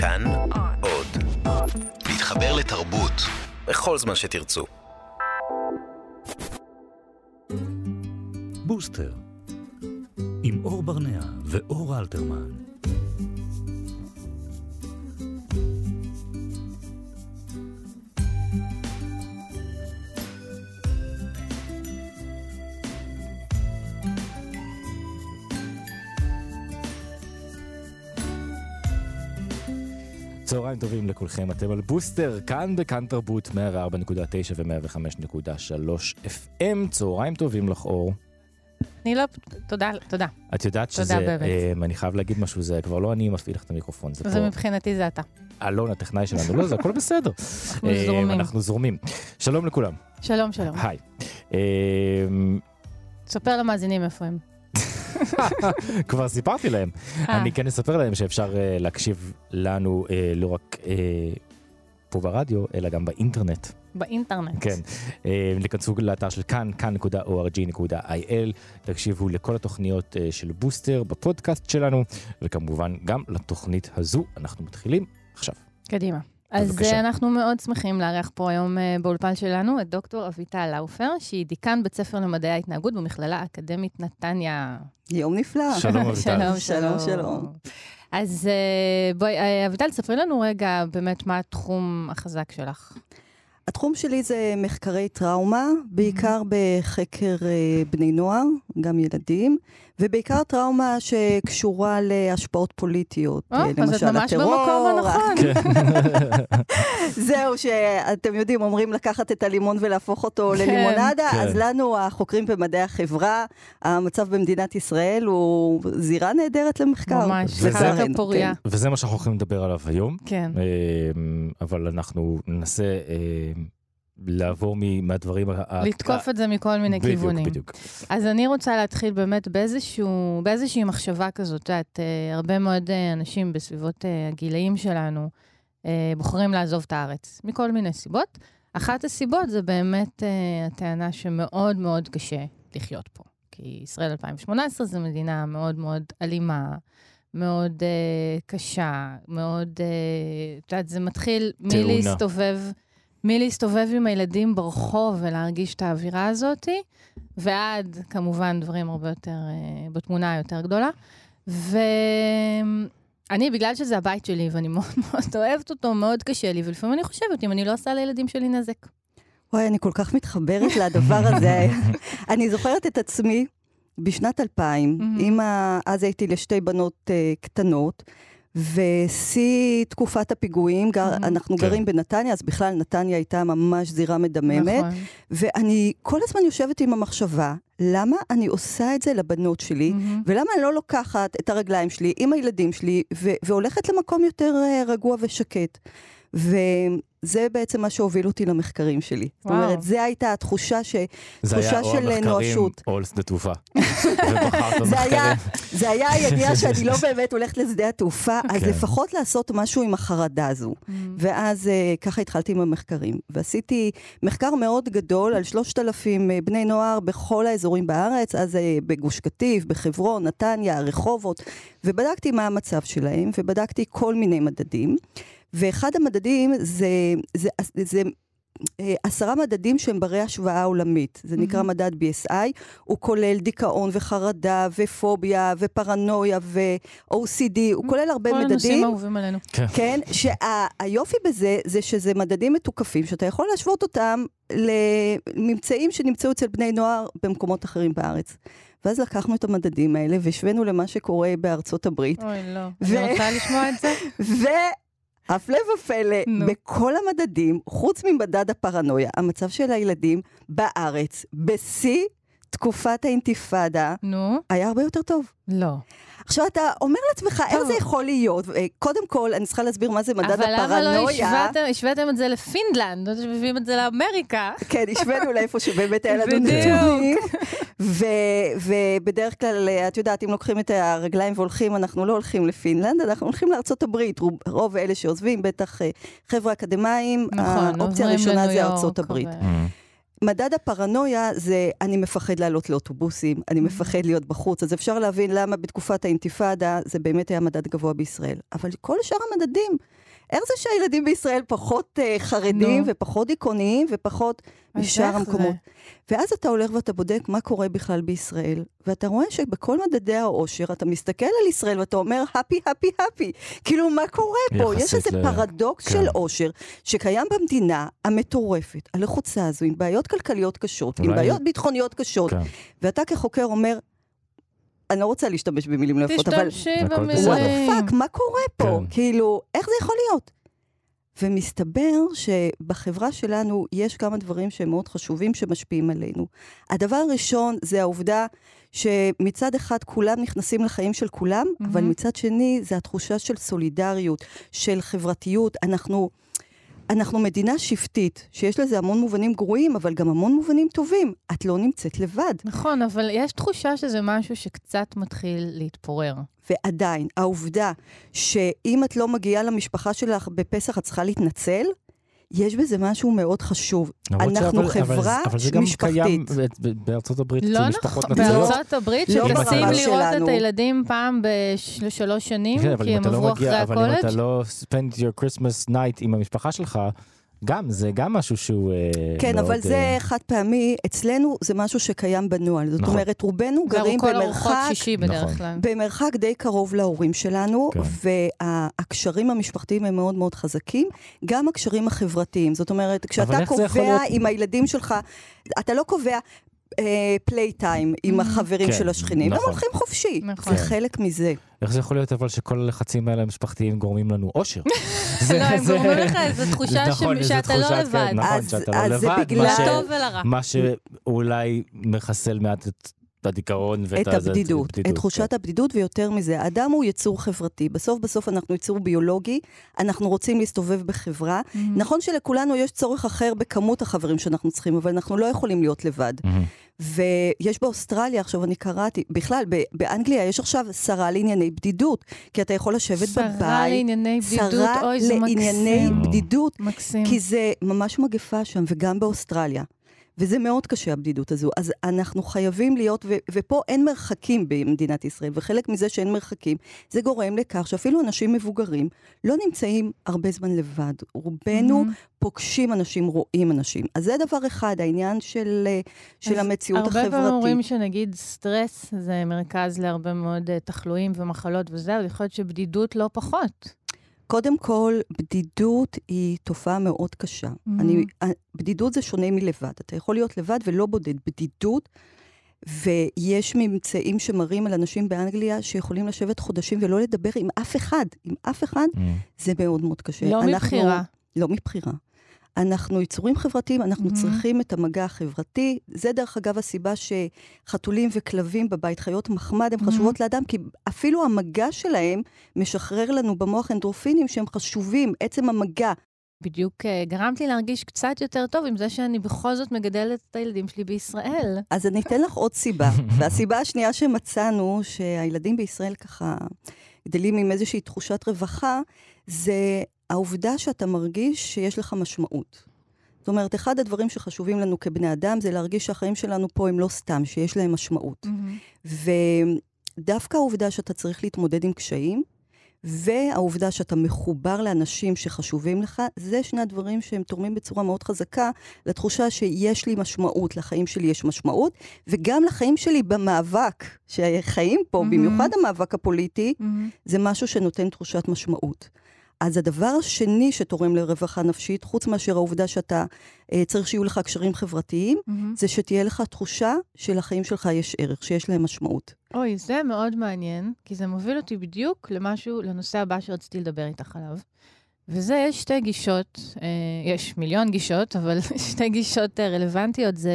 כאן עוד. להתחבר לתרבות בכל זמן שתרצו. בוסטר, עם אור ברנע ואור אלתרמן. צהריים טובים לכולכם, אתם על בוסטר, כאן בכאן תרבות 104.9 ו-105.3 FM, צהריים טובים לך אור. אני לא, תודה, תודה. את יודעת שזה, באמת. אה, אני חייב להגיד משהו, זה כבר לא אני מפעיל לך את המיקרופון, זה זה פה מבחינתי זה אתה. אלון הטכנאי שלנו, לא, זה הכל בסדר. אנחנו אה, זורמים. אנחנו זורמים. שלום לכולם, שלום, שלום. היי. אה, ספר למאזינים איפה הם. כבר סיפרתי להם. אה, אני כן אספר להם שאפשר אה, להקשיב לנו אה, לא רק פה ברדיו, אלא גם באינטרנט. באינטרנט. כן. תיכנסו לאתר של כאן, כאן.org.il, תקשיבו לכל התוכניות של בוסטר בפודקאסט שלנו, וכמובן גם לתוכנית הזו. אנחנו מתחילים עכשיו. קדימה. אז בבקשה. אה, אנחנו מאוד שמחים לארח פה היום אה, באולפן שלנו את דוקטור אביטל לאופר, שהיא דיקן בית ספר למדעי ההתנהגות במכללה האקדמית נתניה. יום נפלא. שלום אביטל. שלום, שלום, שלום. אז אה, בואי, אביטל, ספרי לנו רגע באמת מה התחום החזק שלך. התחום שלי זה מחקרי טראומה, בעיקר בחקר בני נוער, גם ילדים, ובעיקר טראומה שקשורה להשפעות פוליטיות, או, אה, אז את למשל ממש הטרור. במקום הנכון. זהו, שאתם יודעים, אומרים לקחת את הלימון ולהפוך אותו כן. ללימונדה, כן. אז לנו, החוקרים במדעי החברה, המצב במדינת ישראל הוא זירה נהדרת למחקר. ממש, וזה- לצערנו, קרקע פוריה. וזה מה שאנחנו הולכים לדבר עליו היום, כן. אה, אבל אנחנו ננסה אה, לעבור מהדברים... לתקוף את זה מכל מיני בדיוק, כיוונים. בדיוק. אז אני רוצה להתחיל באמת באיזשהו, באיזושהי מחשבה כזאת. את יודעת, אה, הרבה מאוד אה, אנשים בסביבות אה, הגילאים שלנו בוחרים לעזוב את הארץ, מכל מיני סיבות. אחת הסיבות זה באמת הטענה שמאוד מאוד קשה לחיות פה. כי ישראל 2018 זו מדינה מאוד מאוד אלימה, מאוד אה, קשה, מאוד, אה, את יודעת, זה מתחיל. מלהסתובב, מלהסתובב עם הילדים ברחוב ולהרגיש את האווירה הזאתי, ועד כמובן דברים הרבה יותר, אה, בתמונה היותר גדולה. ואני, בגלל שזה הבית שלי ואני מאוד מאוד אוהבת אותו, מאוד קשה לי, ולפעמים אני חושבת, אם אני לא עושה לילדים שלי נזק. וואי, אני כל כך מתחברת לדבר הזה. אני זוכרת את עצמי בשנת 2000, מהמם. אימא, אז הייתי לשתי בנות uh, קטנות, ושיא תקופת הפיגועים, גר, מהמם. אנחנו כן. גרים בנתניה, אז בכלל נתניה הייתה ממש זירה מדממת, נכון. ואני כל הזמן יושבת עם המחשבה, למה אני עושה את זה לבנות שלי, מהמם. ולמה אני לא לוקחת את הרגליים שלי עם הילדים שלי, ו- והולכת למקום יותר אה, רגוע ושקט. וזה בעצם מה שהוביל אותי למחקרים שלי. זאת וואו. אומרת, זו הייתה התחושה ש... זה תחושה היה או של המחקרים. או על שדה תעופה. זה היה. זה היה הידיעה שאני לא באמת הולכת לשדה התעופה, אז כן. לפחות לעשות משהו עם החרדה הזו. מהמם. ואז אה, ככה התחלתי עם המחקרים. ועשיתי מחקר מאוד גדול על 3,000 אה, בני נוער בכל האזורים בארץ, אז אה, בגוש קטיף, בחברון, נתניה, רחובות, ובדקתי מה המצב שלהם, ובדקתי כל מיני מדדים. ואחד המדדים זה, זה, זה, זה אה, עשרה מדדים שהם ברי השוואה עולמית. זה נקרא מהמם. מדד BSI, הוא כולל דיכאון וחרדה ופוביה ופרנויה ו-OCD, הוא כולל הרבה כל הנושאים מדדים. האהובים עלינו. כן, שהיופי בזה, זה שזה מדדים מתוקפים, שאתה יכול להשוות אותם לממצאים שנמצאו אצל בני נוער במקומות אחרים בארץ. ואז לקחנו את המדדים האלה והשווינו למה שקורה בארצות הברית, אוי, לא. ו- אני רוצה לשמוע את זה. והפלא ופלא, נו. בכל המדדים, חוץ ממדד הפרנויה, המצב של הילדים בארץ, בשיא תקופת האינתיפאדה, נו, היה הרבה יותר טוב. לא. עכשיו אתה אומר לעצמך, איך. זה יכול להיות? אה, קודם כל, אני צריכה להסביר מה זה מדד אבל למה לא הפרנויה. השוויתם- השוויתם את זה לפינלנד? לא שמביאים את זה לאמריקה. כן, השווינו לאיפה שבאמת היה לנו. נתונים. ו- ובדרך כלל, אה, את יודעת, אם לוקחים את הרגליים והולכים, אנחנו לא הולכים לפינלנד, אנחנו הולכים לארצות הברית. רוב, רוב אלה שעוזבים, בטח אה, חבר'ה אקדמאים, נכון, האופציה הראשונה זה ארצות הברית. מדד הפרנויה זה אני מפחד לעלות לאוטובוסים, אני מפחד להיות בחוץ, אז אפשר להבין למה בתקופת האינתיפאדה זה באמת היה מדד גבוה בישראל. אבל כל שאר המדדים, איך זה שהילדים בישראל פחות uh, חרדים נו. ופחות דיכאוניים ופחות משאר המקומות? ואז אתה הולך ואתה בודק מה קורה בכלל בישראל, ואתה רואה שבכל מדדי העושר אתה מסתכל על ישראל ואתה אומר, happy, happy, happy. כאילו, מה קורה פה? יש איזה ל- פרדוקס כן. של עושר שקיים במדינה המטורפת, הלחוצה הזו, עם בעיות כלכליות קשות, עם אולי- בעיות ביטחוניות קשות, כן. ואתה כחוקר אומר, אני לא רוצה להשתמש במילים לא יפות, אבל תשתמשי במילים. what fuck, מה קורה פה? כן. כאילו, איך זה יכול להיות? ומסתבר שבחברה שלנו יש כמה דברים שהם מאוד חשובים שמשפיעים עלינו. הדבר הראשון זה העובדה שמצד אחד כולם נכנסים לחיים של כולם, mm-hmm. אבל. מצד שני זה התחושה של סולידריות, של חברתיות. אנחנו, אנחנו מדינה שבטית, שיש לזה המון מובנים גרועים, אבל גם המון מובנים טובים. את לא נמצאת לבד. נכון, אבל יש תחושה שזה משהו שקצת מתחיל להתפורר. ועדיין, העובדה שאם את לא מגיעה למשפחה שלך בפסח, את צריכה להתנצל, יש בזה משהו מאוד חשוב. אנחנו אבל- אבל חברה זה- אבל זה גם משפחתית. קיים בארצות הברית, לא אצל משפחות נכון, נצרות. בארצות הברית, לא שטסים לראות שלנו. את הילדים פעם בשלוש שנים, כן, אבל כי הם לא עברו אחרי מגיע, אבל אם הקולג'. אתה לא spend your Christmas night עם המשפחה שלך, גם, זה גם משהו שהוא אה, כן, מאוד, אבל זה אה, חד פעמי, אצלנו זה משהו שקיים בנוהל. זאת נכון. אומרת, רובנו גרים כל ארוחות במרחק... שישי נכון. בדרך כלל. במרחק די קרוב להורים שלנו, כן. והקשרים המשפחתיים הם מאוד מאוד חזקים, גם הקשרים החברתיים. זאת אומרת, כשאתה קובע להיות? עם הילדים שלך, אתה לא קובע פליי טיים עם Mhm. החברים כן, של השכנים, הם נכון. הולכים חופשי. נכון. זה חלק מזה. איך זה יכול להיות אבל שכל הלחצים האלה המשפחתיים גורמים לנו אושר? זה- לא, הם גורמים לך איזו תחושה נכון, שאתה לא תחושת, לבד. כן, נכון, אז- שאתה לא אז זה לבד, לטוב ולרע. מה שאולי מחסל מעט את הדיכאון ואת את הבדידות, את תחושת כן. הבדידות, ויותר מזה, האדם הוא יצור חברתי. בסוף בסוף אנחנו יצור ביולוגי, אנחנו רוצים להסתובב בחברה. נכון שלכולנו יש צורך אחר בכמות החברים שאנחנו צריכים, אבל אנחנו לא יכולים להיות לבד. מהמם. ויש באוסטרליה, עכשיו אני קראתי, בכלל, באנגליה יש עכשיו שרה לענייני בדידות, כי אתה יכול לשבת שרה בבית. לענייני בדידות, שרה אוי, זה לענייני מקסים. בדידות, מקסים. כי זה ממש מגפה שם, וגם באוסטרליה. וזה מאוד קשה, הבדידות הזו. אז אנחנו חייבים להיות, ו- ופה אין מרחקים במדינת ישראל, וחלק מזה שאין מרחקים, זה גורם לכך שאפילו אנשים מבוגרים לא נמצאים הרבה זמן לבד. רובנו מהמם. פוגשים אנשים, רואים אנשים. אז זה דבר אחד, העניין של, אה, של המציאות הרבה פעמים החברתית. אומרים שנגיד סטרס זה מרכז להרבה מאוד אה, תחלואים ומחלות וזהו, יכול להיות שבדידות לא פחות. קודם כל, בדידות היא תופעה מאוד קשה. Mhm. אני, בדידות זה שונה מלבד. אתה יכול להיות לבד ולא בודד. בדידות, ויש ממצאים שמראים על אנשים באנגליה שיכולים לשבת חודשים ולא לדבר עם אף אחד. עם אף אחד, מהמם. זה מאוד מאוד קשה. לא אנחנו- מבחירה. לא מבחירה. אנחנו יצורים חברתיים, אנחנו Mhm. צריכים את המגע החברתי. זה דרך אגב הסיבה שחתולים וכלבים בבית, חיות מחמד, הן Mhm. חשובות לאדם, כי אפילו המגע שלהם משחרר לנו במוח אנדרופינים שהם חשובים, עצם המגע. בדיוק אה, גרמת לי להרגיש קצת יותר טוב עם זה שאני בכל זאת מגדלת את הילדים שלי בישראל. אז אני אתן לך עוד סיבה. והסיבה השנייה שמצאנו, שהילדים בישראל ככה גדלים עם איזושהי תחושת רווחה, זה העובדה שאתה מרגיש שיש לך משמעות. זאת אומרת, אחד הדברים שחשובים לנו כבני אדם זה להרגיש שהחיים שלנו פה הם לא סתם, שיש להם משמעות. ודווקא העובדה שאתה צריך להתמודד עם קשיים, והעובדה שאתה מחובר לאנשים שחשובים לך, זה שני הדברים שהם תורמים בצורה מאוד חזקה לתחושה שיש לי משמעות, לחיים שלי יש משמעות, וגם לחיים שלי במאבק, שחיים פה, מהמם. במיוחד המאבק הפוליטי, זה משהו שנותן תחושת משמעות. אז הדבר השני שתורם לרווחה נפשית, חוץ מאשר העובדה שאתה אה, צריך שיהיו לך קשרים חברתיים, זה שתהיה לך תחושה שלחיים שלך יש ערך, שיש להם משמעות. אוי, זה מאוד מעניין, כי זה מוביל אותי בדיוק למשהו, לנושא הבא שרציתי לדבר איתך עליו. וזה, יש שתי גישות, אה, יש מיליון גישות, אבל שתי גישות אה, רלוונטיות. זה,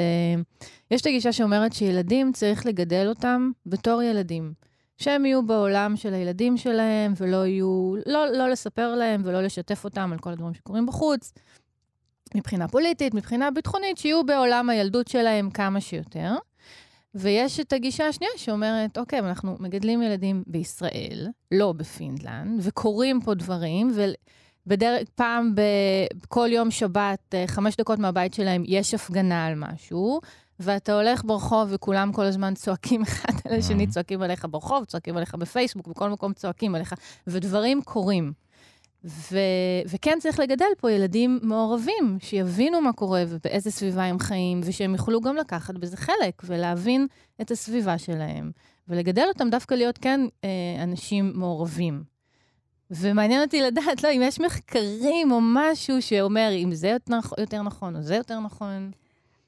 יש את הגישה שאומרת שילדים, צריך לגדל אותם בתור ילדים. שהם יהיו בעולם של הילדים שלהם, ולא יהיו, לא, לא לספר להם ולא לשתף אותם על כל הדברים שקורים בחוץ. מבחינה פוליטית, מבחינה ביטחונית, שיהיו בעולם הילדות שלהם כמה שיותר. ויש את הגישה השנייה שאומרת, אוקיי, אנחנו מגדלים ילדים בישראל, לא בפינלנד, וקורים פה דברים, בדרך, פעם, ב, כל יום שבת, אה, חמש דקות מהבית שלהם, יש הפגנה על משהו, ואתה הולך ברחוב וכולם כל הזמן צועקים אחד על השני, צועקים עליך ברחוב, צועקים עליך בפייסבוק, בכל מקום צועקים עליך, ודברים קורים. ו- וכן צריך לגדל פה ילדים מעורבים, שיבינו מה קורה ובאיזה סביבה הם חיים, ושהם יוכלו גם לקחת בזה חלק ולהבין את הסביבה שלהם, ולגדל אותם דווקא להיות כן אה, אנשים מעורבים. ומעניין אותי לדעת, לא, אם יש מחקרים או משהו שאומר אם זה יותר נכון או זה יותר נכון.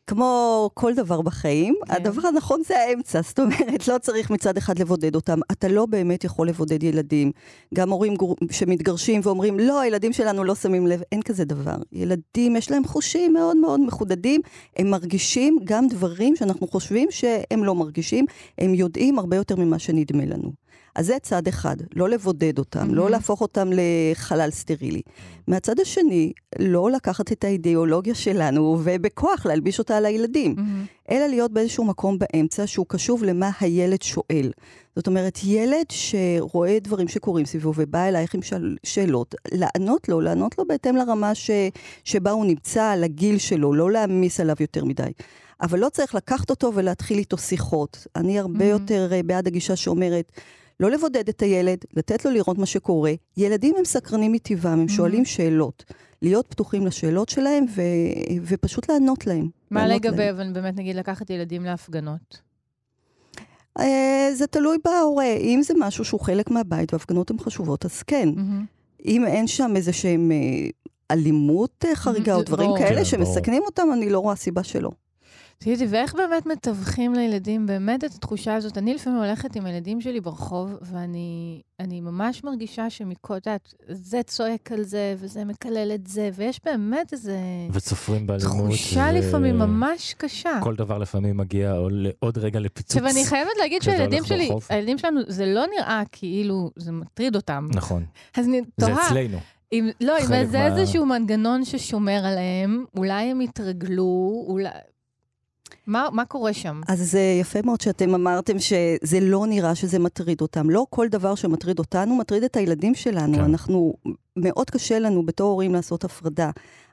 כמו כל דבר בחיים, כן. הדבר הנכון זה האמצע. זאת אומרת, לא צריך מצד אחד לבודד אותם. אתה לא באמת יכול לבודד ילדים. גם הורים גור... שמתגרשים ואומרים, לא, הילדים שלנו לא שמים לב, אין כזה דבר. ילדים, יש להם חושים מאוד מאוד מחודדים, הם מרגישים גם דברים שאנחנו חושבים שהם לא מרגישים, הם יודעים הרבה יותר ממה שנדמה לנו. אז זה צד אחד, לא לבודד אותם, mm-hmm. לא להפוך אותם לחלל סטרילי. מהצד השני, לא לקחת את האידיאולוגיה שלנו ובכוח להלביש אותה על הילדים, mm-hmm. אלא להיות באיזשהו מקום באמצע שהוא קשוב למה הילד שואל. זאת אומרת, ילד שרואה דברים שקורים סביבו ובא אלייך עם שאל, שאלות, לענות לו, לענות לו בהתאם לרמה ש, שבה הוא נמצא, לגיל שלו, לא להעמיס עליו יותר מדי. אבל לא צריך לקחת אותו ולהתחיל איתו שיחות. אני הרבה mm-hmm. יותר uh, בעד הגישה שאומרת, לא לבודד את הילד, לתת לו לראות מה שקורה. ילדים הם סקרנים מטבעם, הם mm-hmm. שואלים שאלות. להיות פתוחים לשאלות שלהם ו... ופשוט לענות להם. מה לגבי, אבל באמת נגיד לקחת ילדים להפגנות? Uh, זה תלוי בהורה. אם זה משהו שהוא חלק מהבית והפגנות הן חשובות, אז כן. Mm-hmm. אם אין שם איזה שהם uh, אלימות uh, חריגה mm-hmm. או דברים בוא, כאלה כן, שמסכנים בוא. אותם, אני לא רואה סיבה שלא. תגידי, ואיך באמת מתווכים לילדים באמת את התחושה הזאת? אני לפעמים הולכת עם הילדים שלי ברחוב, ואני ממש מרגישה שמקודת, זה צועק על זה, וזה מקלל את זה, ויש באמת איזה... וצופרים באלימות. תחושה ו... לפעמים ממש קשה. כל דבר לפעמים מגיע עוד רגע לפיצוץ. עכשיו, אני חייבת להגיד שהילדים שלי, ברחוב. הילדים שלנו, זה לא נראה כאילו זה מטריד אותם. נכון. אז אני תוהה... זה אצלנו. אם, לא, אם זה מה... איזשהו מנגנון ששומר עליהם, אולי הם יתרגלו, אולי... מה, מה קורה שם? אז זה יפה מאוד שאתם אמרתם שזה לא נראה שזה מטריד אותם. לא כל דבר שמטריד אותנו מטריד את הילדים שלנו. כן. אנחנו, מאוד קשה לנו בתור הורים לעשות הפרדה.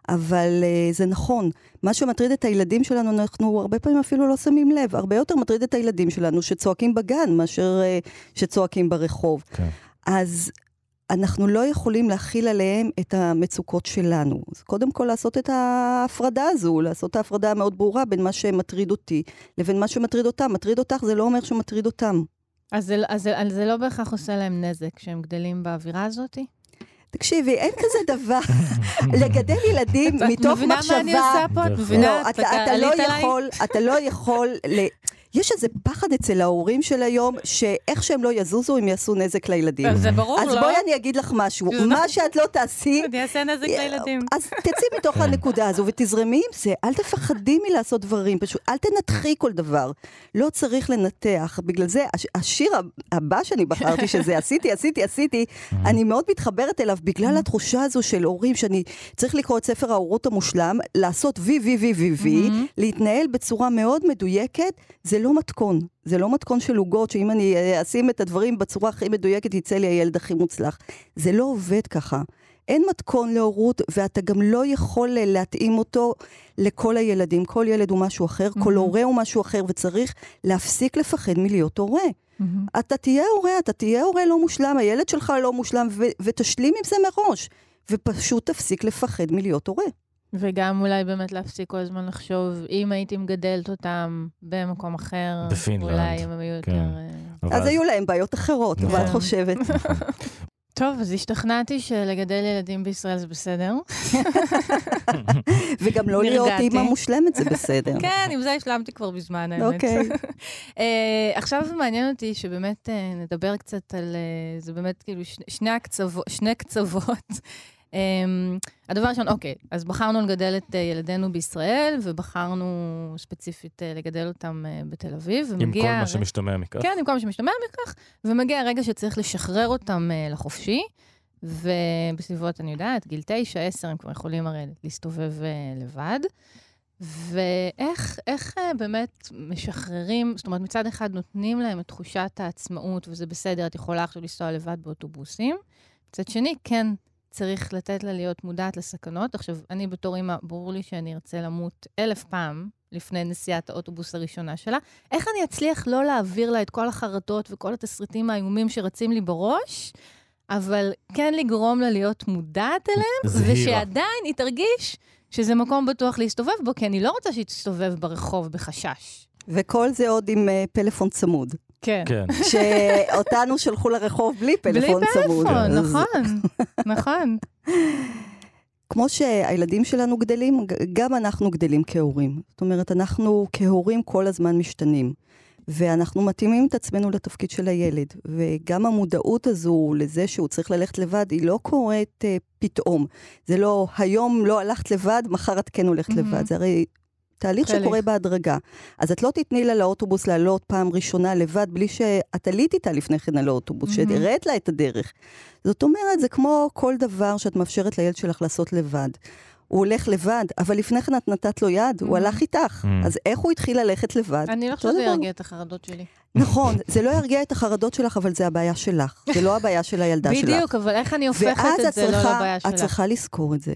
אבל uh, זה נכון, מה שמטריד את הילדים שלנו, אנחנו הרבה פעמים אפילו לא שמים לב. הרבה יותר מטריד את הילדים שלנו שצועקים בגן מאשר uh, שצועקים ברחוב. כן. אז אנחנו לא יכולים להכיל עליהם את המצוקות שלנו. אז קודם כל לעשות את ההפרדה הזו, לעשות את ההפרדה המאוד ברורה בין מה שמטריד אותי לבין מה שמטריד אותם. מטריד אותך זה לא אומר שמטריד אותם. אז זה, אז, אז זה לא בהכרח עושה להם נזק כשהם גדלים באווירה הזאת? תקשיבי, אין כזה דבר. לגדל ילדים מתוך מחשבה... את מבינה מה אני עושה פה? את מבינה? לא, אתה לא יכול, אתה לא יכול יש איזה פחד אצל ההורים של היום, שאיך שהם לא יזוזו, הם יעשו נזק לילדים. זה ברור, לא? אז בואי אני אגיד לך משהו, מה שאת לא תעשי... אני אעשה נזק לילדים. אז תצאי מתוך הנקודה הזו ותזרמי עם זה, אל תפחדי מלעשות דברים, פשוט אל תנתחי כל דבר. לא צריך לנתח. בגלל זה, השיר הבא שאני בחרתי, שזה עשיתי, עשיתי, עשיתי, אני מאוד מתחברת אליו בגלל התחושה הזו של הורים, שאני צריך לקרוא את ספר ההורות המושלם, לעשות וי וי וי וי וי, להתנהל בצורה מאוד מדויקת, זה לא מתכון. זה לא מתכון של עוגות, שאם אני אה, אשים את הדברים בצורה הכי מדויקת, יצא לי הילד הכי מוצלח. זה לא עובד ככה. אין מתכון להורות, ואתה גם לא יכול אה, להתאים אותו לכל הילדים. כל ילד הוא משהו אחר, mm-hmm. כל הורה הוא משהו אחר, וצריך להפסיק לפחד מלהיות הורה. Mm-hmm. אתה תהיה הורה, אתה תהיה הורה לא מושלם, הילד שלך לא מושלם, ו- ותשלים עם זה מראש. ופשוט תפסיק לפחד מלהיות הורה. וגם אולי באמת להפסיק כל הזמן לחשוב, אם הייתי מגדלת אותם במקום אחר, בפינלנד. אולי הם היו יותר... כן. אז היו להם בעיות אחרות, מה את נכון. חושבת? טוב, אז השתכנעתי שלגדל ילדים בישראל זה בסדר. וגם לא להיות אימא מושלמת זה בסדר. כן, עם זה השלמתי כבר בזמן, האמת. אוקיי. אה, עכשיו מעניין אותי שבאמת אה, נדבר קצת על, אה, זה באמת כאילו שני קצוות הדבר הראשון, אוקיי, אז בחרנו לגדל את uh, ילדינו בישראל, ובחרנו ספציפית uh, לגדל אותם uh, בתל אביב. עם כל מה שמשתמע מכך. כן, עם כל מה שמשתמע מכך, ומגיע הרגע שצריך לשחרר אותם לחופשי, ובסביבות, אני יודעת, גיל תשע, עשר, הם כבר יכולים הרי להסתובב לבד. ואיך איך, באמת משחררים, זאת אומרת, מצד אחד נותנים להם את תחושת העצמאות, וזה בסדר, את יכולה עכשיו לנסוע לבד באוטובוסים. מצד שני, כן צריך לתת לה להיות מודעת לסכנות. עכשיו, אני בתור אימא, ברור לי שאני ארצה למות אלף פעם לפני נסיעת האוטובוס הראשונה שלה. איך אני אצליח לא להעביר לה את כל החרטות וכל התסריטים האיומים שרצים לי בראש, אבל כן לגרום לה להיות מודעת אליהם, זהירה. ושעדיין היא תרגיש שזה מקום בטוח להסתובב בו, כי אני לא רוצה שהיא תסתובב ברחוב בחשש. וכל זה עוד עם uh, פלאפון צמוד. כן. כן. שאותנו שלחו לרחוב בלי פלאפון בלי צמוד. פלאפון, אז נכון, נכון. כמו שהילדים שלנו גדלים, גם אנחנו גדלים כהורים. זאת אומרת, אנחנו כהורים כל הזמן משתנים. ואנחנו מתאימים את עצמנו לתפקיד של הילד. וגם המודעות הזו לזה שהוא צריך ללכת לבד, היא לא קורית uh, פתאום. זה לא, היום לא הלכת לבד, מחר את כן הולכת מהמם. לבד. זה הרי תהליך תהליך. שקורה בהדרגה. אז את לא תתני לה לאוטובוס לעלות פעם ראשונה לבד, בלי שאת עלית איתה לפני כן על האוטובוס, מהמם. שהראית לה את הדרך. זאת אומרת, זה כמו כל דבר שאת מאפשרת לילד שלך לעשות לבד. הוא הולך לבד, אבל לפני כן את נתת לו יד, הוא Mhm. הלך איתך. Mhm. אז איך הוא התחיל ללכת לבד? אני לא חושבת שזה. ירגיע את החרדות שלי. נכון, זה לא ירגיע את החרדות שלך, אבל זה הבעיה שלך. זה לא הבעיה של הילדה שלך. בדיוק, אבל איך אני הופכת ואז את את זה לא לבעיה את שלך? צריכה לזכור את זה.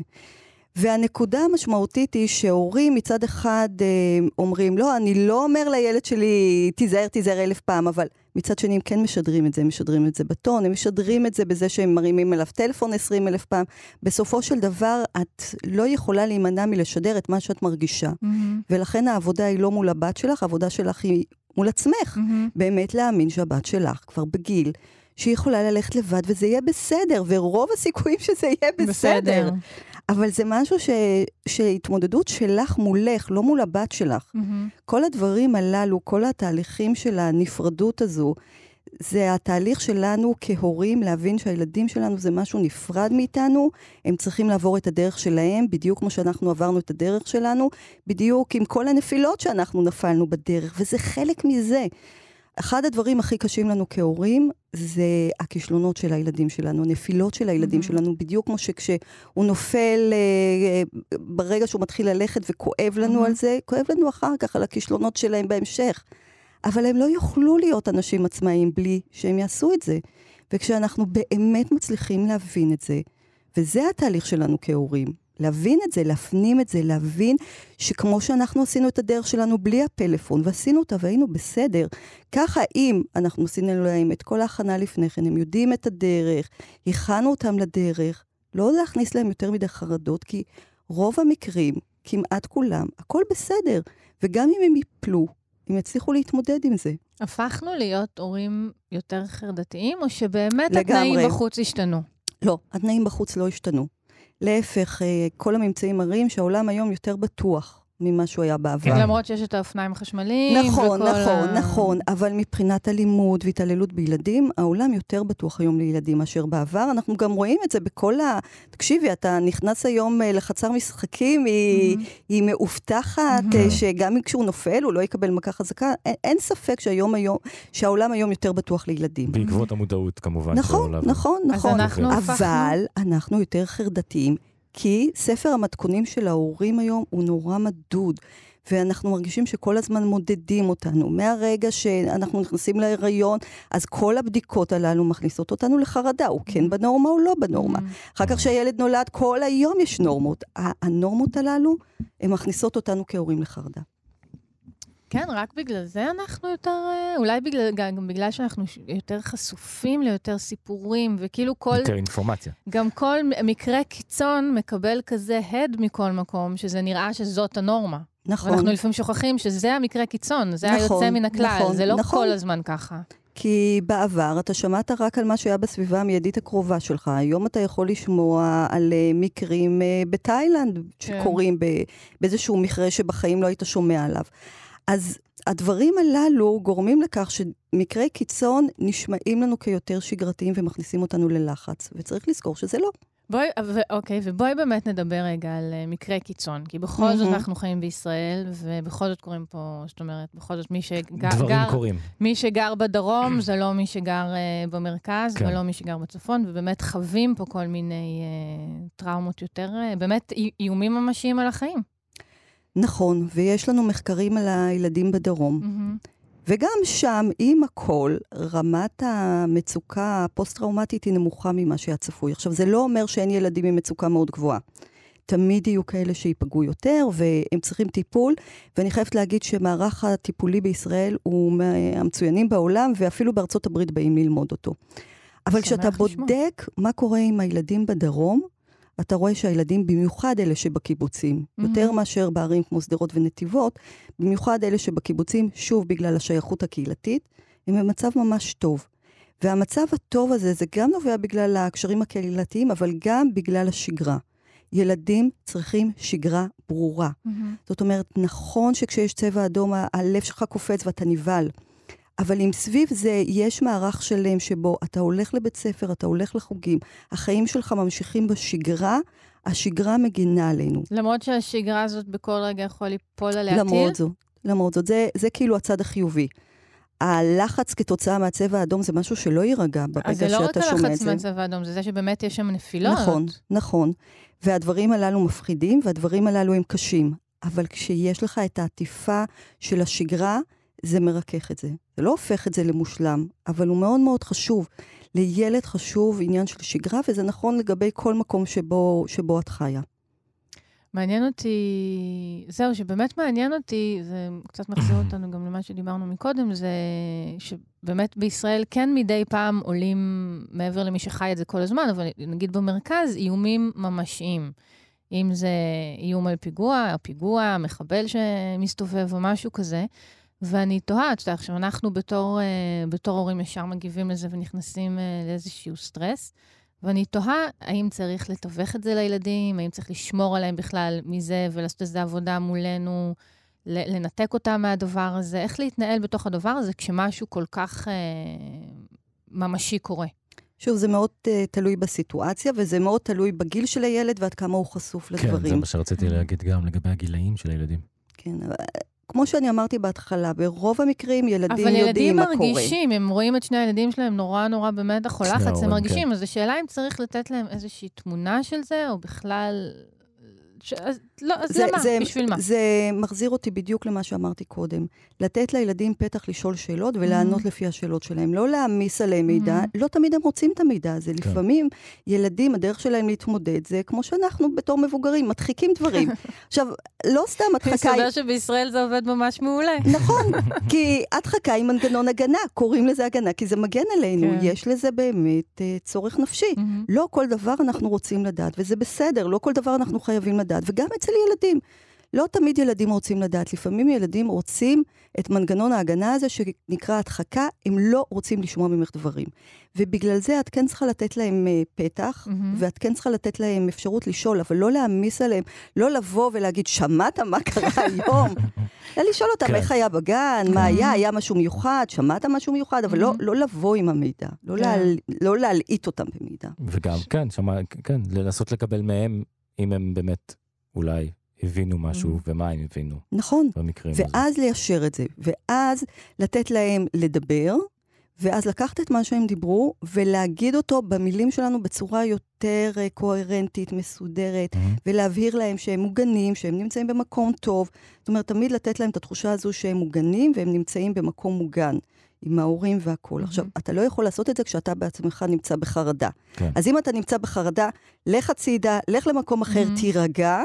והנקודה המשמעותית היא שהורים מצד אחד אה, אומרים, לא, אני לא אומר לילד שלי, תיזהר, תיזהר אלף פעם, אבל מצד שני הם כן משדרים את זה, הם משדרים את זה בטון, הם משדרים את זה בזה שהם מרימים אליו טלפון עשרים אלף פעם. בסופו של דבר, את לא יכולה להימנע מלשדר את מה שאת מרגישה. מהמם, ולכן העבודה היא לא מול הבת שלך, העבודה שלך היא מול עצמך. מהמם. באמת להאמין שהבת שלך כבר בגיל, שהיא יכולה ללכת לבד וזה יהיה בסדר, ורוב הסיכויים שזה יהיה בסדר. אבל זה משהו ש... שהתמודדות שלך מולך, לא מול הבת שלך. מהמם. כל הדברים הללו, כל התהליכים של הנפרדות הזו, זה התהליך שלנו כהורים להבין שהילדים שלנו זה משהו נפרד מאיתנו, הם צריכים לעבור את הדרך שלהם, בדיוק כמו שאנחנו עברנו את הדרך שלנו, בדיוק עם כל הנפילות שאנחנו נפלנו בדרך, וזה חלק מזה. אחד הדברים הכי קשים לנו כהורים זה הכישלונות של הילדים שלנו, הנפילות של הילדים מהמם. שלנו, בדיוק כמו שכשהוא נופל אה, אה, ברגע שהוא מתחיל ללכת וכואב לנו מהמם. על זה, כואב לנו אחר כך על הכישלונות שלהם בהמשך. אבל הם לא יוכלו להיות אנשים עצמאיים בלי שהם יעשו את זה. וכשאנחנו באמת מצליחים להבין את זה, וזה התהליך שלנו כהורים, להבין את זה, להפנים את זה, להבין שכמו שאנחנו עשינו את הדרך שלנו בלי הפלאפון, ועשינו אותה והיינו בסדר, ככה אם אנחנו עשינו להם את כל ההכנה לפני כן, הם יודעים את הדרך, הכנו אותם לדרך, לא להכניס להם יותר מדי חרדות, כי רוב המקרים, כמעט כולם, הכל בסדר. וגם אם הם ייפלו, הם יצליחו להתמודד עם זה. הפכנו להיות הורים יותר חרדתיים, או שבאמת לגמרי. התנאים בחוץ השתנו? לא, התנאים בחוץ לא השתנו. להפך, אה, כל הממצאים מראים שהעולם היום יותר בטוח ממה שהוא היה בעבר. כן. למרות שיש את האופניים החשמליים, נכון, וכל נכון, ה... נכון, אבל מבחינת אלימות והתעללות בילדים, העולם יותר בטוח היום לילדים מאשר בעבר. אנחנו גם רואים את זה בכל ה... תקשיבי, אתה נכנס היום אה, לחצר משחקים, היא, מהמם. היא מאובטחת. אה, שגם כשהוא נופל הוא לא יקבל מכה חזקה. אין, אין ספק שהיום היום, שהעולם היום יותר בטוח לילדים. בעקבות המודעות, כמובן. נכון, נכון, אז נכון. אנחנו הפכנו... אבל אנחנו יותר חרדתיים, כי ספר המתכונים של ההורים היום הוא נורא מדוד. ואנחנו מרגישים שכל הזמן מודדים אותנו. מהרגע שאנחנו נכנסים להיריון, אז כל הבדיקות הללו מכניסות אותנו לחרדה, הוא כן בנורמה או לא בנורמה. מהמם. אחר כך כשהילד נולד, כל היום יש נורמות. הנורמות הללו, הן מכניסות אותנו כהורים לחרדה. כן, רק בגלל זה אנחנו יותר, אה, אולי בגלל, גם בגלל שאנחנו יותר חשופים ליותר סיפורים, וכאילו כל, יותר אינפורמציה. גם כל מקרה קיצון מקבל כזה הד מכל מקום, שזה נראה שזאת הנורמה. נכון. ואנחנו לפעמים שוכחים שזה המקרה קיצון, זה נכון, היוצא מן הכלל, נכון, זה לא נכון. כל הזמן ככה. כי בעבר אתה שמעת רק על מה שהיה בסביבה המיידית הקרובה שלך. היום אתה יכול לשמוע על uh, מקרים uh, בתאילנד כן. שקורים ב- באיזשהו מכרה שבחיים לא היית שומע עליו. אז הדברים הללו גורמים לכך שמקרי קיצון נשמעים לנו כיותר שגרתיים ומכניסים אותנו ללחץ, וצריך לזכור שזה לא. בואי, ו- אוקיי, ובואי באמת נדבר רגע על uh, מקרה קיצון, כי בכל זאת מהמם. אנחנו חיים בישראל, ובכל זאת קורים פה, זאת אומרת, בכל זאת מי שגר, דברים גר, קורים. מי שגר בדרום זה לא מי שגר uh, במרכז, כן. ולא מי שגר בצפון, ובאמת חווים פה כל מיני uh, טראומות יותר, uh, באמת אי- איומים ממשיים על החיים. נכון, ויש לנו מחקרים על הילדים בדרום, מהמם. וגם שם, עם הכל, רמת המצוקה הפוסט-טראומטית היא נמוכה ממה שהיה צפוי. עכשיו, זה לא אומר שאין ילדים עם מצוקה מאוד גבוהה. תמיד יהיו כאלה שייפגעו יותר, והם צריכים טיפול, ואני חייבת להגיד שמערך הטיפולי בישראל הוא מהמצוינים בעולם, ואפילו בארצות הברית באים ללמוד אותו. אבל כשאתה בודק לשמוע. מה קורה עם הילדים בדרום, אתה רואה שהילדים, במיוחד אלה שבקיבוצים, mm-hmm. יותר מאשר בערים כמו שדרות ונתיבות, במיוחד אלה שבקיבוצים, שוב בגלל השייכות הקהילתית, הם במצב ממש טוב. והמצב הטוב הזה, זה גם נובע בגלל הקשרים הקהילתיים, אבל גם בגלל השגרה. ילדים צריכים שגרה ברורה. Mm-hmm. זאת אומרת, נכון שכשיש צבע אדום, הלב שלך קופץ ואתה נבהל. אבל אם סביב זה יש מערך שלם שבו אתה הולך לבית ספר, אתה הולך לחוגים, החיים שלך ממשיכים בשגרה, השגרה מגינה עלינו. למרות שהשגרה הזאת בכל רגע יכול ליפול עליה טיל? למרות זאת, למרות זאת. זה, זה כאילו הצד החיובי. הלחץ כתוצאה מהצבע האדום זה משהו שלא יירגע ברגע שאתה שומע את זה. אז זה לא רק הלחץ מהצבע האדום, זה זה שבאמת יש שם נפילות. נכון, נכון. והדברים הללו מפחידים, והדברים הללו הם קשים. אבל כשיש לך את העטיפה של השגרה, זה מרכך את זה. זה לא הופך את זה למושלם, אבל הוא מאוד מאוד חשוב. לילד חשוב עניין של שגרה, וזה נכון לגבי כל מקום שבו, שבו את חיה. מעניין אותי, זהו, שבאמת מעניין אותי, זה קצת מחזיר אותנו גם למה שדיברנו מקודם, זה שבאמת בישראל כן מדי פעם עולים, מעבר למי שחי את זה כל הזמן, אבל נגיד במרכז, איומים ממשיים. אם זה איום על פיגוע, או פיגוע, מחבל שמסתובב או משהו כזה. ואני תוהה, את יודעת, עכשיו אנחנו בתור, uh, בתור הורים ישר מגיבים לזה ונכנסים uh, לאיזשהו סטרס, ואני תוהה האם צריך לתווך את זה לילדים, האם צריך לשמור עליהם בכלל מזה ולעשות איזו עבודה מולנו, לנתק אותם מהדבר הזה, איך להתנהל בתוך הדבר הזה כשמשהו כל כך uh, ממשי קורה. שוב, זה מאוד uh, תלוי בסיטואציה, וזה מאוד תלוי בגיל של הילד ועד כמה הוא חשוף לדברים. כן, זה מה שרציתי להגיד גם לגבי הגילאים של הילדים. כן, כמו שאני אמרתי בהתחלה, ברוב המקרים ילדים יודעים מה קורה. אבל ילדים מרגישים, הם רואים את שני הילדים שלהם נורא נורא במתח או לחץ, הם מרגישים. כן. אז השאלה אם צריך לתת להם איזושהי תמונה של זה, או בכלל ש... אז, לא, אז זה, למה? זה, בשביל מה? זה מחזיר אותי בדיוק למה שאמרתי קודם. לתת לילדים פתח לשאול שאלות ולענות mm-hmm. לפי השאלות שלהם. לא להעמיס עליהם מידע, mm-hmm. לא תמיד הם רוצים את המידע הזה. כן. לפעמים ילדים, הדרך שלהם להתמודד זה כמו שאנחנו בתור מבוגרים, מדחיקים דברים. עכשיו, לא סתם הדחקה... מסתבר שבישראל זה עובד ממש מעולה. נכון, כי הדחקה היא מנגנון הגנה, קוראים לזה הגנה, כי זה מגן עלינו. כן. יש לזה באמת uh, צורך נפשי. Mm-hmm. לא כל דבר אנחנו רוצים לדעת, וזה בסדר, לא כל דבר אנחנו חייבים לדעת. לדעת, וגם אצל ילדים. לא תמיד ילדים רוצים לדעת, לפעמים ילדים רוצים את מנגנון ההגנה הזה שנקרא הדחקה, הם לא רוצים לשמוע ממך דברים. ובגלל זה את כן צריכה לתת להם uh, פתח, mm-hmm. ואת כן צריכה לתת להם אפשרות לשאול, אבל לא להעמיס עליהם, לא לבוא ולהגיד, שמעת מה קרה היום? אלא לשאול אותם כן. איך היה בגן, מה היה, היה משהו מיוחד, שמעת משהו מיוחד, אבל לא, לא לבוא עם המידע, לא, כן. להל, לא להלעיט אותם במידע. וגם, כן, שמה, כן, לנסות לקבל מהם, אם הם באמת אולי הבינו משהו, mm. ומה הם הבינו. נכון. במקרים ואז הזה. ואז ליישר את זה, ואז לתת להם לדבר, ואז לקחת את מה שהם דיברו, ולהגיד אותו במילים שלנו בצורה יותר uh, קוהרנטית, מסודרת, mm-hmm. ולהבהיר להם שהם מוגנים, שהם נמצאים במקום טוב. זאת אומרת, תמיד לתת להם את התחושה הזו שהם מוגנים, והם נמצאים במקום מוגן. עם ההורים והכול. Mm-hmm. עכשיו, אתה לא יכול לעשות את זה כשאתה בעצמך נמצא בחרדה. כן. אז אם אתה נמצא בחרדה, לך הצידה, לך למקום אחר, mm-hmm. תירגע,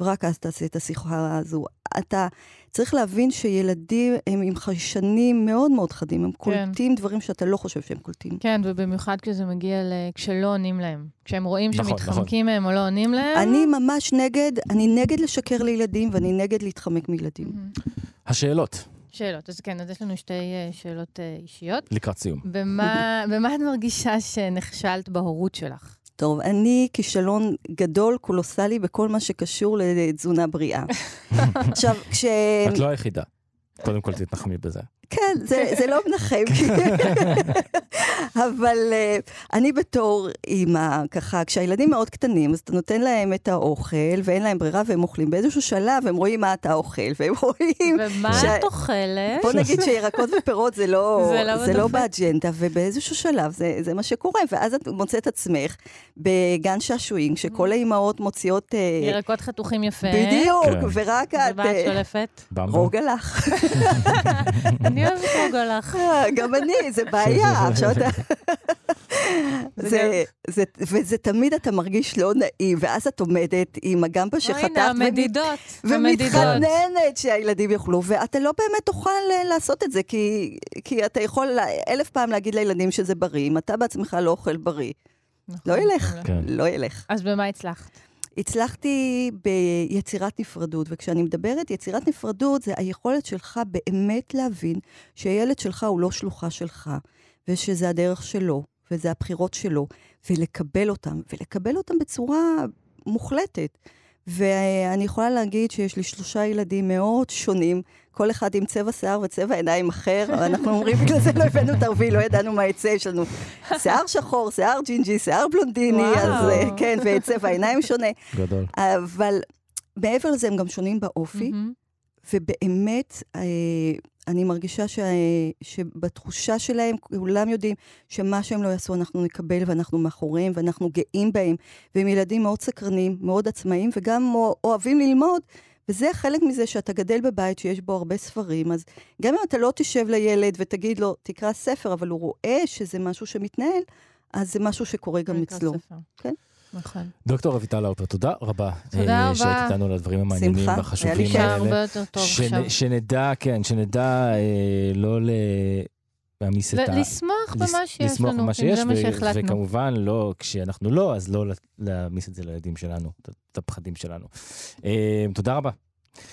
ורק אז תעשה את השיחה הזו. אתה צריך להבין שילדים הם עם חיישנים מאוד מאוד חדים, הם כן. קולטים דברים שאתה לא חושב שהם קולטים. כן, ובמיוחד כשזה מגיע ל... כשלא עונים להם. כשהם רואים נכון, שמתחמקים נכון. מהם או לא עונים להם. אני ממש נגד, אני נגד לשקר לילדים ואני נגד להתחמק מילדים. השאלות. שאלות. אז כן, אז יש לנו שתי uh, שאלות uh, אישיות. לקראת סיום. במה, במה את מרגישה שנכשלת בהורות שלך? טוב, אני כישלון גדול, קולוסלי, בכל מה שקשור לתזונה בריאה. עכשיו, כש... את לא היחידה. קודם כל תתנחמי בזה. כן, זה, זה לא מנחם. אבל uh, אני בתור אימא, ככה, כשהילדים מאוד קטנים, אז אתה נותן להם את האוכל, ואין להם ברירה, והם אוכלים. באיזשהו שלב הם רואים מה אתה אוכל, והם רואים... ומה ש... את אוכלת? בוא נגיד שירקות ופירות זה לא, זה לא, זה לא באג'נדה, ובאיזשהו שלב זה, זה מה שקורה. ואז את מוצאת עצמך בגן שעשועים, שכל האימהות מוציאות... Uh, ירקות חתוכים יפה. בדיוק, כן. ורק את... ומה את שולפת? רוגע לך. אני אוהבת רוגלח. אה, גם אני, זה בעיה. עכשיו אתה... זה, זה, וזה תמיד אתה מרגיש לא נעים, ואז את עומדת עם הגמבה שחתכת, הנה, המדידות. ומתחננת שהילדים יאכלו, ואתה לא באמת תוכל אה, לעשות את זה, כי, כי אתה יכול אלף פעם להגיד לילדים שזה בריא, אם אתה בעצמך לא אוכל בריא. נכון, לא ילך, כן. לא ילך. אז במה הצלחת? הצלחתי ביצירת נפרדות, וכשאני מדברת יצירת נפרדות, זה היכולת שלך באמת להבין שהילד שלך הוא לא שלוחה שלך, ושזה הדרך שלו, וזה הבחירות שלו, ולקבל אותם, ולקבל אותם בצורה מוחלטת. ואני יכולה להגיד שיש לי שלושה ילדים מאוד שונים, כל אחד עם צבע שיער וצבע עיניים אחר, אנחנו אומרים, בגלל זה לא הבאנו את הרביעי, לא ידענו מה יצא, יש לנו שיער שחור, שיער ג'ינג'י, שיער בלונדיני, אז אה, כן, וצבע עיניים שונה. גדול. אבל מעבר לזה, הם גם שונים באופי, ובאמת, אה, אני מרגישה ש... שבתחושה שלהם, כולם יודעים שמה שהם לא יעשו, אנחנו נקבל ואנחנו מאחוריהם ואנחנו גאים בהם. והם ילדים מאוד סקרנים, מאוד עצמאיים, וגם אוהבים ללמוד. וזה חלק מזה שאתה גדל בבית שיש בו הרבה ספרים, אז גם אם אתה לא תשב לילד ותגיד לו, תקרא ספר, אבל הוא רואה שזה משהו שמתנהל, אז זה משהו שקורה גם אצלו. כן? נכון. דוקטור אביטל לאופר, תודה רבה. תודה אה, רבה. שהיית איתנו לדברים המעניינים והחשובים האלה. שמחה, היה לי הרבה יותר טוב עכשיו. שנדע, כן, שנדע אה, לא להעמיס את ה... לשמוח במה שיש לנו, אם זה מה שהחלטנו. וכמובן, לא, כשאנחנו לא, אז לא להעמיס את זה לילדים שלנו, את הפחדים שלנו. אה, תודה רבה.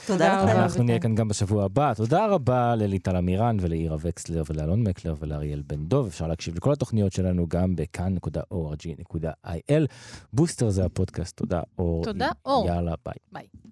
תודה לכם. אנחנו נהיה כאן גם בשבוע הבא. תודה רבה לליטל אמירן ולעירה וקסלר ולאלון מקלר ולאריאל בן דוב. אפשר להקשיב לכל התוכניות שלנו גם בכאן.org.il. בוסטר זה הפודקאסט. תודה אור. תודה אור. יאללה, ביי. ביי.